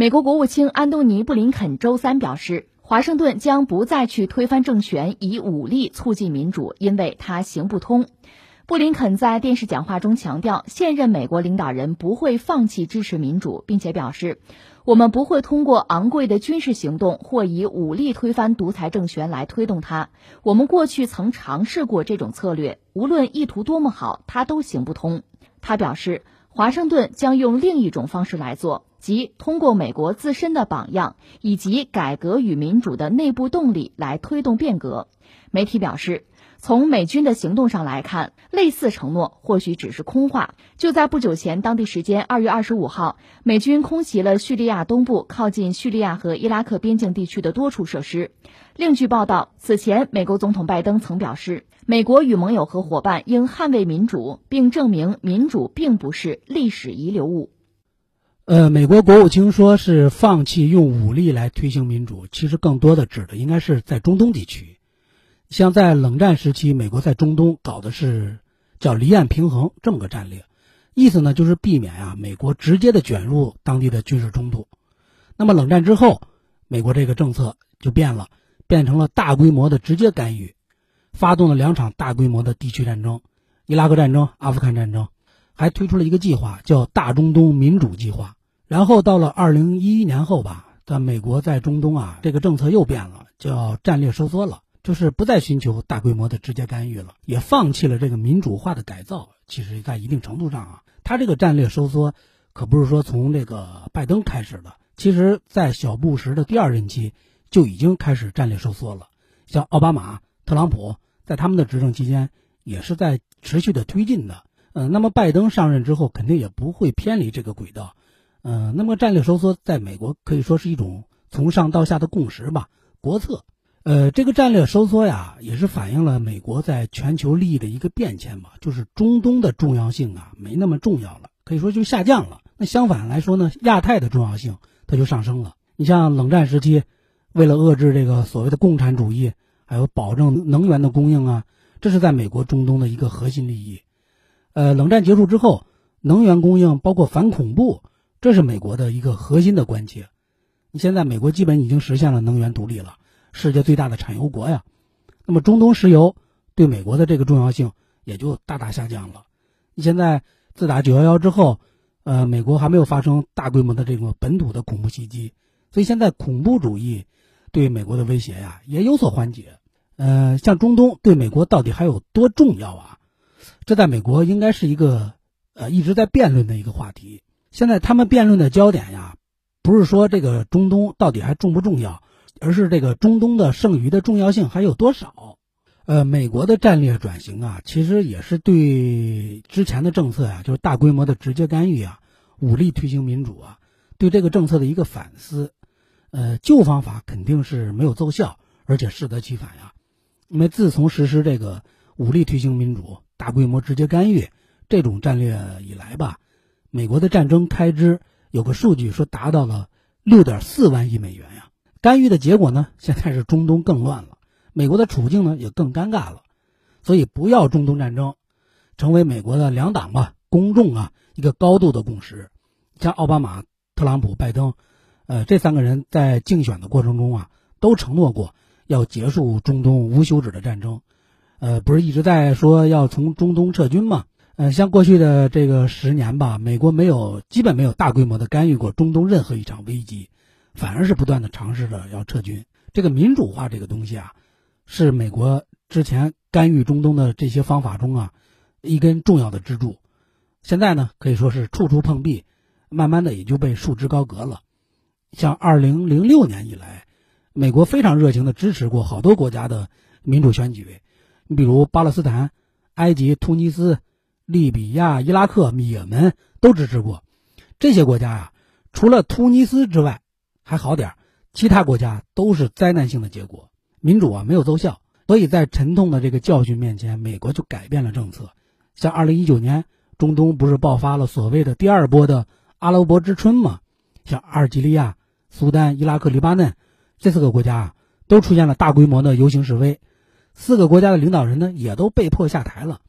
美国国务卿安东尼·布林肯周三表示，华盛顿将不再去推翻政权，以武力促进民主，因为它行不通。布林肯在电视讲话中强调，现任美国领导人不会放弃支持民主，并且表示，我们不会通过昂贵的军事行动或以武力推翻独裁政权来推动它。我们过去曾尝试过这种策略，无论意图多么好，它都行不通。他表示，华盛顿将用另一种方式来做，即通过美国自身的榜样以及改革与民主的内部动力来推动变革。媒体表示。从美军的行动上来看，类似承诺或许只是空话。就在不久前，当地时间二月二十五号，美军空袭了叙利亚东部靠近叙利亚和伊拉克边境地区的多处设施。另据报道，此前美国总统拜登曾表示，美国与盟友和伙伴应捍卫民主，并证明民主并不是历史遗留物。呃，美国国务卿说是放弃用武力来推行民主，其实更多的指的应该是在中东地区。像在冷战时期，美国在中东搞的是叫离岸平衡这么个战略，意思呢就是避免啊美国直接的卷入当地的军事冲突。那么冷战之后，美国这个政策就变了，变成了大规模的直接干预，发动了两场大规模的地区战争：伊拉克战争、阿富汗战争，还推出了一个计划叫大中东民主计划。然后到了二零一一年后吧，在美国在中东啊这个政策又变了，叫战略收缩了。就是不再寻求大规模的直接干预了，也放弃了这个民主化的改造。其实，在一定程度上啊，他这个战略收缩可不是说从这个拜登开始的，其实在小布什的第二任期就已经开始战略收缩了。像奥巴马、特朗普在他们的执政期间也是在持续的推进的。嗯，那么拜登上任之后肯定也不会偏离这个轨道。嗯，那么战略收缩在美国可以说是一种从上到下的共识吧，国策。呃，这个战略收缩呀，也是反映了美国在全球利益的一个变迁吧，就是中东的重要性啊，没那么重要了，可以说就下降了。那相反来说呢，亚太的重要性它就上升了。你像冷战时期，为了遏制这个所谓的共产主义，还有保证能源的供应啊，这是在美国中东的一个核心利益。呃，冷战结束之后，能源供应包括反恐怖，这是美国的一个核心的关切。你现在美国基本已经实现了能源独立了。世界最大的产油国呀，那么中东石油对美国的这个重要性也就大大下降了。你现在自打九幺幺之后，呃，美国还没有发生大规模的这个本土的恐怖袭击，所以现在恐怖主义对美国的威胁呀也有所缓解。呃，像中东对美国到底还有多重要啊？这在美国应该是一个呃一直在辩论的一个话题。现在他们辩论的焦点呀，不是说这个中东到底还重不重要。而是这个中东的剩余的重要性还有多少？呃，美国的战略转型啊，其实也是对之前的政策呀，就是大规模的直接干预啊，武力推行民主啊，对这个政策的一个反思。呃，旧方法肯定是没有奏效，而且适得其反呀。因为自从实施这个武力推行民主、大规模直接干预这种战略以来吧，美国的战争开支有个数据说达到了六点四万亿美元呀。干预的结果呢？现在是中东更乱了，美国的处境呢也更尴尬了，所以不要中东战争，成为美国的两党吧公众啊一个高度的共识。像奥巴马、特朗普、拜登，呃，这三个人在竞选的过程中啊，都承诺过要结束中东无休止的战争，呃，不是一直在说要从中东撤军吗？呃，像过去的这个十年吧，美国没有基本没有大规模的干预过中东任何一场危机。反而是不断的尝试着要撤军。这个民主化这个东西啊，是美国之前干预中东的这些方法中啊一根重要的支柱。现在呢，可以说是处处碰壁，慢慢的也就被束之高阁了。像二零零六年以来，美国非常热情的支持过好多国家的民主选举，你比如巴勒斯坦、埃及、突尼斯、利比亚、伊拉克、也门都支持过。这些国家呀，除了突尼斯之外，还好点其他国家都是灾难性的结果，民主啊没有奏效，所以在沉痛的这个教训面前，美国就改变了政策。像二零一九年，中东不是爆发了所谓的第二波的阿拉伯之春吗？像阿尔及利亚、苏丹、伊拉克、黎巴嫩这四个国家啊，都出现了大规模的游行示威，四个国家的领导人呢也都被迫下台了。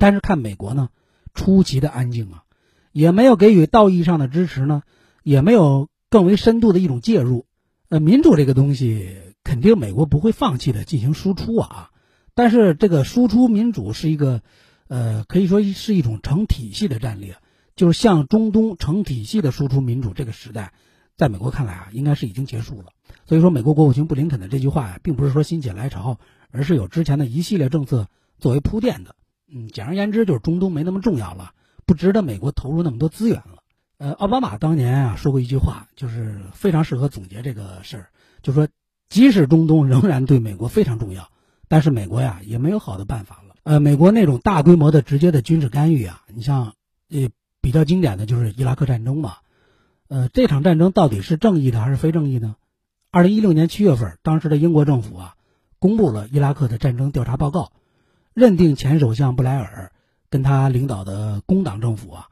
但是看美国呢，出奇的安静啊，也没有给予道义上的支持呢，也没有。更为深度的一种介入。呃，民主这个东西，肯定美国不会放弃的进行输出啊。但是这个输出民主是一个，呃，可以说是一种成体系的战略，就是向中东成体系的输出民主这个时代，在美国看来啊，应该是已经结束了。所以说，美国国务卿布林肯的这句话呀，并不是说心血来潮，而是有之前的一系列政策作为铺垫的。嗯，简而言之，就是中东没那么重要了，不值得美国投入那么多资源了。呃，奥巴马当年啊说过一句话，就是非常适合总结这个事儿，就说即使中东仍然对美国非常重要，但是美国呀也没有好的办法了。呃，美国那种大规模的直接的军事干预啊，你像呃比较经典的就是伊拉克战争嘛。呃，这场战争到底是正义的还是非正义呢？二零一六年七月份，当时的英国政府啊公布了伊拉克的战争调查报告，认定前首相布莱尔跟他领导的工党政府啊。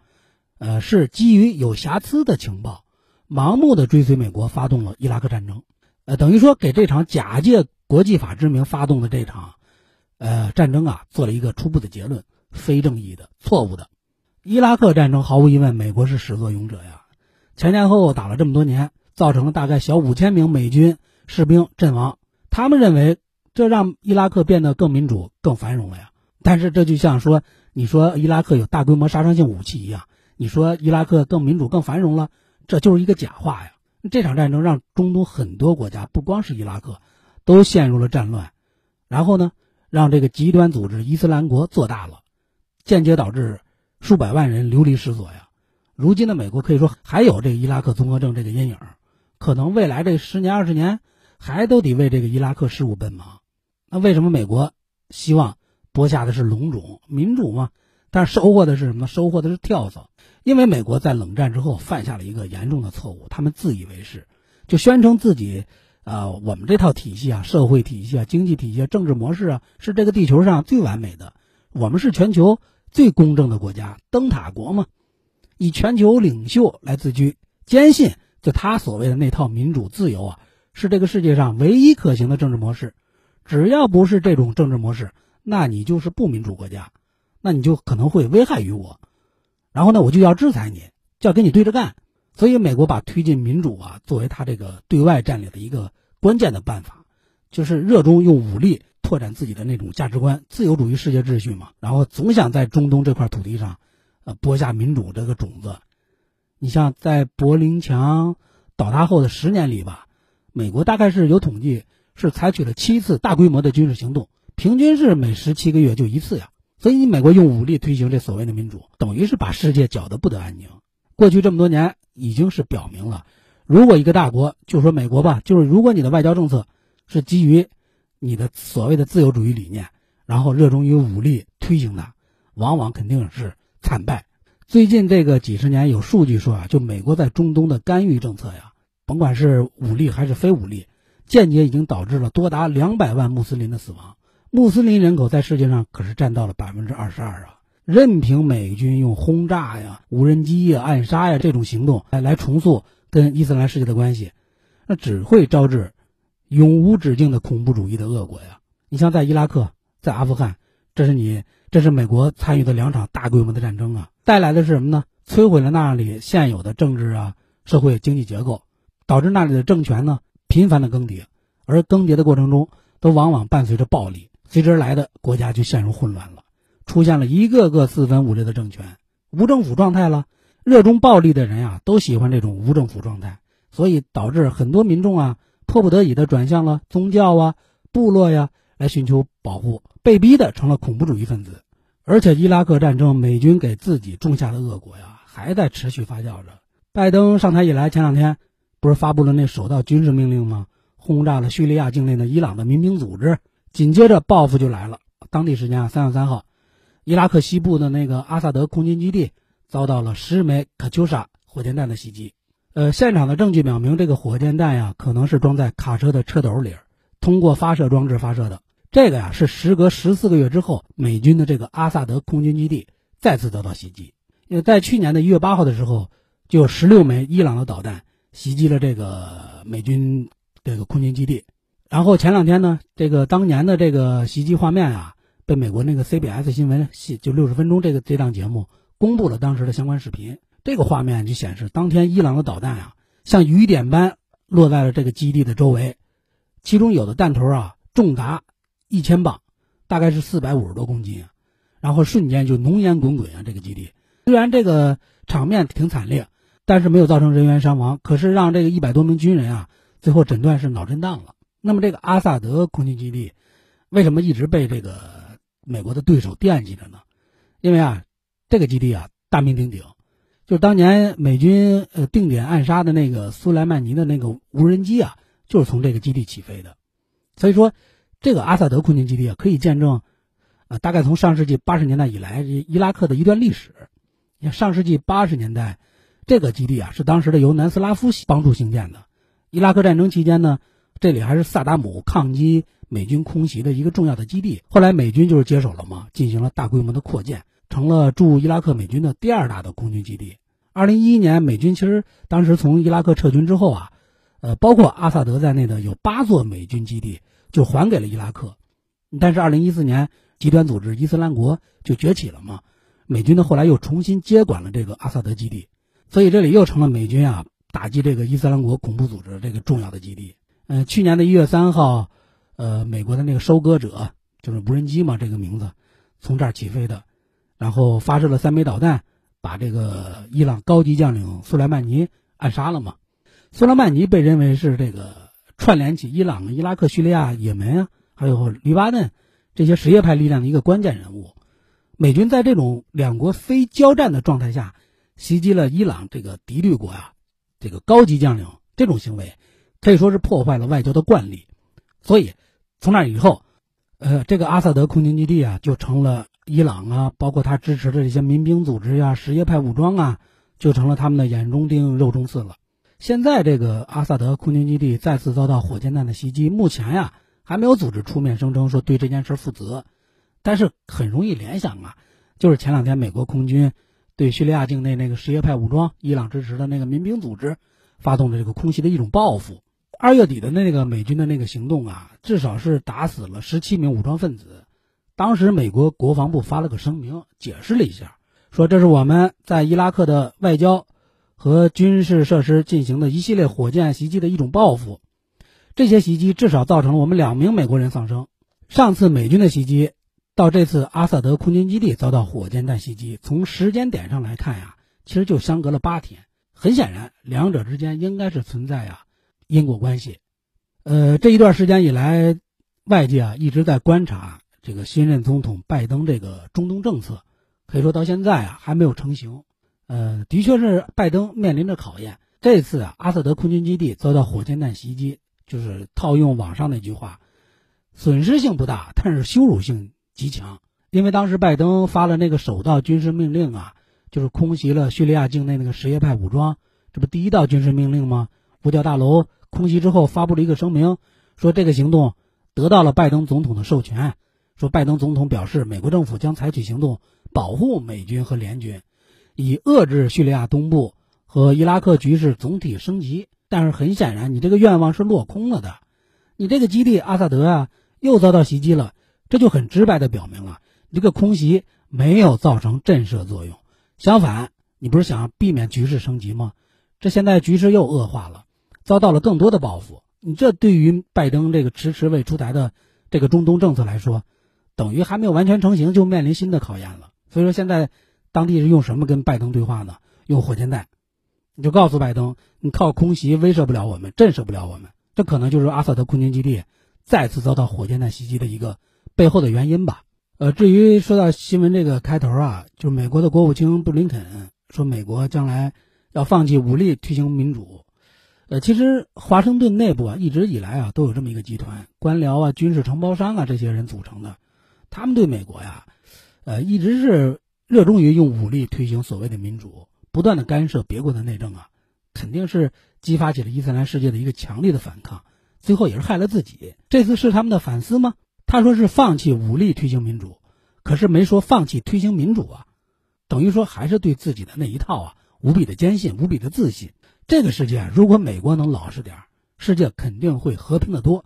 呃，是基于有瑕疵的情报，盲目的追随美国发动了伊拉克战争，呃，等于说给这场假借国际法之名发动的这场，呃，战争啊，做了一个初步的结论：非正义的、错误的。伊拉克战争毫无疑问，美国是始作俑者呀，前前后后打了这么多年，造成了大概小五千名美军士兵阵亡。他们认为这让伊拉克变得更民主、更繁荣了呀。但是这就像说，你说伊拉克有大规模杀伤性武器一样。你说伊拉克更民主、更繁荣了，这就是一个假话呀！这场战争让中东很多国家，不光是伊拉克，都陷入了战乱，然后呢，让这个极端组织伊斯兰国做大了，间接导致数百万人流离失所呀。如今的美国可以说还有这个伊拉克综合症这个阴影，可能未来这十年、二十年还都得为这个伊拉克事务奔忙。那为什么美国希望播下的是龙种民主吗？但是收获的是什么？收获的是跳蚤。因为美国在冷战之后犯下了一个严重的错误，他们自以为是，就宣称自己，呃，我们这套体系啊，社会体系啊，经济体系、啊，政治模式啊，是这个地球上最完美的，我们是全球最公正的国家，灯塔国嘛，以全球领袖来自居，坚信就他所谓的那套民主自由啊，是这个世界上唯一可行的政治模式，只要不是这种政治模式，那你就是不民主国家，那你就可能会危害于我。然后呢，我就要制裁你，就要跟你对着干。所以，美国把推进民主啊作为他这个对外战略的一个关键的办法，就是热衷用武力拓展自己的那种价值观，自由主义世界秩序嘛。然后总想在中东这块土地上，呃，播下民主这个种子。你像在柏林墙倒塌后的十年里吧，美国大概是有统计是采取了七次大规模的军事行动，平均是每十七个月就一次呀。所以，你美国用武力推行这所谓的民主，等于是把世界搅得不得安宁。过去这么多年，已经是表明了，如果一个大国，就说美国吧，就是如果你的外交政策是基于你的所谓的自由主义理念，然后热衷于武力推行的，往往肯定是惨败。最近这个几十年，有数据说啊，就美国在中东的干预政策呀，甭管是武力还是非武力，间接已经导致了多达两百万穆斯林的死亡。穆斯林人口在世界上可是占到了百分之二十二啊！任凭美军用轰炸呀、无人机呀、暗杀呀这种行动来来重塑跟伊斯兰世界的关系，那只会招致永无止境的恐怖主义的恶果呀！你像在伊拉克、在阿富汗，这是你这是美国参与的两场大规模的战争啊，带来的是什么呢？摧毁了那里现有的政治啊、社会经济结构，导致那里的政权呢频繁的更迭，而更迭的过程中都往往伴随着暴力。随之而来的国家就陷入混乱了，出现了一个个四分五裂的政权，无政府状态了。热衷暴力的人呀，都喜欢这种无政府状态，所以导致很多民众啊，迫不得已的转向了宗教啊、部落呀，来寻求保护，被逼的成了恐怖主义分子。而且，伊拉克战争美军给自己种下的恶果呀，还在持续发酵着。拜登上台以来，前两天不是发布了那首道军事命令吗？轰炸了叙利亚境内的伊朗的民兵组织。紧接着报复就来了。当地时间啊，三月三号，伊拉克西部的那个阿萨德空军基地遭到了十枚卡秋莎火箭弹的袭击。呃，现场的证据表明，这个火箭弹呀，可能是装在卡车的车斗里，通过发射装置发射的。这个呀，是时隔十四个月之后，美军的这个阿萨德空军基地再次遭到袭击。因为在去年的一月八号的时候，就有十六枚伊朗的导弹袭击了这个美军这个空军基地。然后前两天呢，这个当年的这个袭击画面啊，被美国那个 CBS 新闻系就六十分钟这个这档节目公布了当时的相关视频。这个画面就显示，当天伊朗的导弹啊，像雨点般落在了这个基地的周围，其中有的弹头啊重达一千磅，大概是四百五十多公斤，然后瞬间就浓烟滚滚啊！这个基地虽然这个场面挺惨烈，但是没有造成人员伤亡，可是让这个一百多名军人啊最后诊断是脑震荡了。那么这个阿萨德空军基地为什么一直被这个美国的对手惦记着呢？因为啊，这个基地啊大名鼎鼎。就当年美军呃定点暗杀的那个苏莱曼尼的那个无人机啊，就是从这个基地起飞的，所以说这个阿萨德空军基地啊，可以见证，呃，大概从上世纪八十年代以来伊拉克的一段历史。你看上世纪八十年代，这个基地啊是当时的由南斯拉夫帮助兴建的。伊拉克战争期间呢，这里还是萨达姆抗击美军空袭的一个重要的基地。后来美军就是接手了嘛，进行了大规模的扩建。成了驻伊拉克美军的第二大的空军基地。二零一一年，美军其实当时从伊拉克撤军之后啊，呃，包括阿萨德在内的有八座美军基地就还给了伊拉克。但是二零一四年，极端组织伊斯兰国就崛起了嘛，美军呢后来又重新接管了这个阿萨德基地，所以这里又成了美军啊打击这个伊斯兰国恐怖组织这个重要的基地。嗯，去年的一月三号，呃，美国的那个收割者就是无人机嘛，这个名字从这儿起飞的。然后发射了三枚导弹，把这个伊朗高级将领苏莱曼尼暗杀了嘛。苏莱曼尼被认为是这个串联起伊朗、伊拉克、叙利亚、也门啊，还有黎巴嫩这些什叶派力量的一个关键人物。美军在这种两国非交战的状态下袭击了伊朗这个敌对国啊，这个高级将领这种行为可以说是破坏了外交的惯例。所以从那以后，呃，这个阿萨德空军基地啊就成了。伊朗啊，包括他支持的这些民兵组织呀、什叶派武装啊，就成了他们的眼中钉、肉中刺了。现在这个阿萨德空军基地再次遭到火箭弹的袭击，目前呀还没有组织出面声称说对这件事负责，但是很容易联想啊，就是前两天美国空军对叙利亚境内那个什叶派武装、伊朗支持的那个民兵组织发动的这个空袭的一种报复。二月底的那个美军的那个行动啊，至少是打死了十七名武装分子。当时美国国防部发了个声明，解释了一下，说这是我们在伊拉克的外交和军事设施进行的一系列火箭袭击的一种报复。这些袭击至少造成了我们两名美国人丧生。上次美军的袭击，到这次阿萨德空军基地遭到火箭弹袭击，从时间点上来看呀，其实就相隔了八天。很显然，两者之间应该是存在呀因果关系。呃，这一段时间以来，外界啊一直在观察。这个新任总统拜登这个中东政策，可以说到现在啊还没有成型。呃，的确是拜登面临着考验。这次啊，阿萨德空军基地遭到火箭弹袭击，就是套用网上那句话，损失性不大，但是羞辱性极强。因为当时拜登发了那个首道军事命令啊，就是空袭了叙利亚境内那个什叶派武装，这不第一道军事命令吗？五角大楼空袭之后发布了一个声明，说这个行动得到了拜登总统的授权。说拜登总统表示，美国政府将采取行动保护美军和联军，以遏制叙利亚东部和伊拉克局势总体升级。但是很显然，你这个愿望是落空了的。你这个基地阿萨德啊，又遭到袭击了，这就很直白的表明了，你这个空袭没有造成震慑作用。相反，你不是想避免局势升级吗？这现在局势又恶化了，遭到了更多的报复。你这对于拜登这个迟迟未出台的这个中东政策来说，等于还没有完全成型，就面临新的考验了。所以说，现在当地是用什么跟拜登对话呢？用火箭弹，你就告诉拜登，你靠空袭威慑不了我们，震慑不了我们。这可能就是阿萨德空军基地再次遭到火箭弹袭击的一个背后的原因吧。呃，至于说到新闻这个开头啊，就是美国的国务卿布林肯说，美国将来要放弃武力推行民主。呃，其实华盛顿内部啊，一直以来啊，都有这么一个集团，官僚啊、军事承包商啊这些人组成的。他们对美国呀，呃，一直是热衷于用武力推行所谓的民主，不断的干涉别国的内政啊，肯定是激发起了伊斯兰世界的一个强烈的反抗，最后也是害了自己。这次是他们的反思吗？他说是放弃武力推行民主，可是没说放弃推行民主啊，等于说还是对自己的那一套啊无比的坚信，无比的自信。这个世界如果美国能老实点世界肯定会和平的多。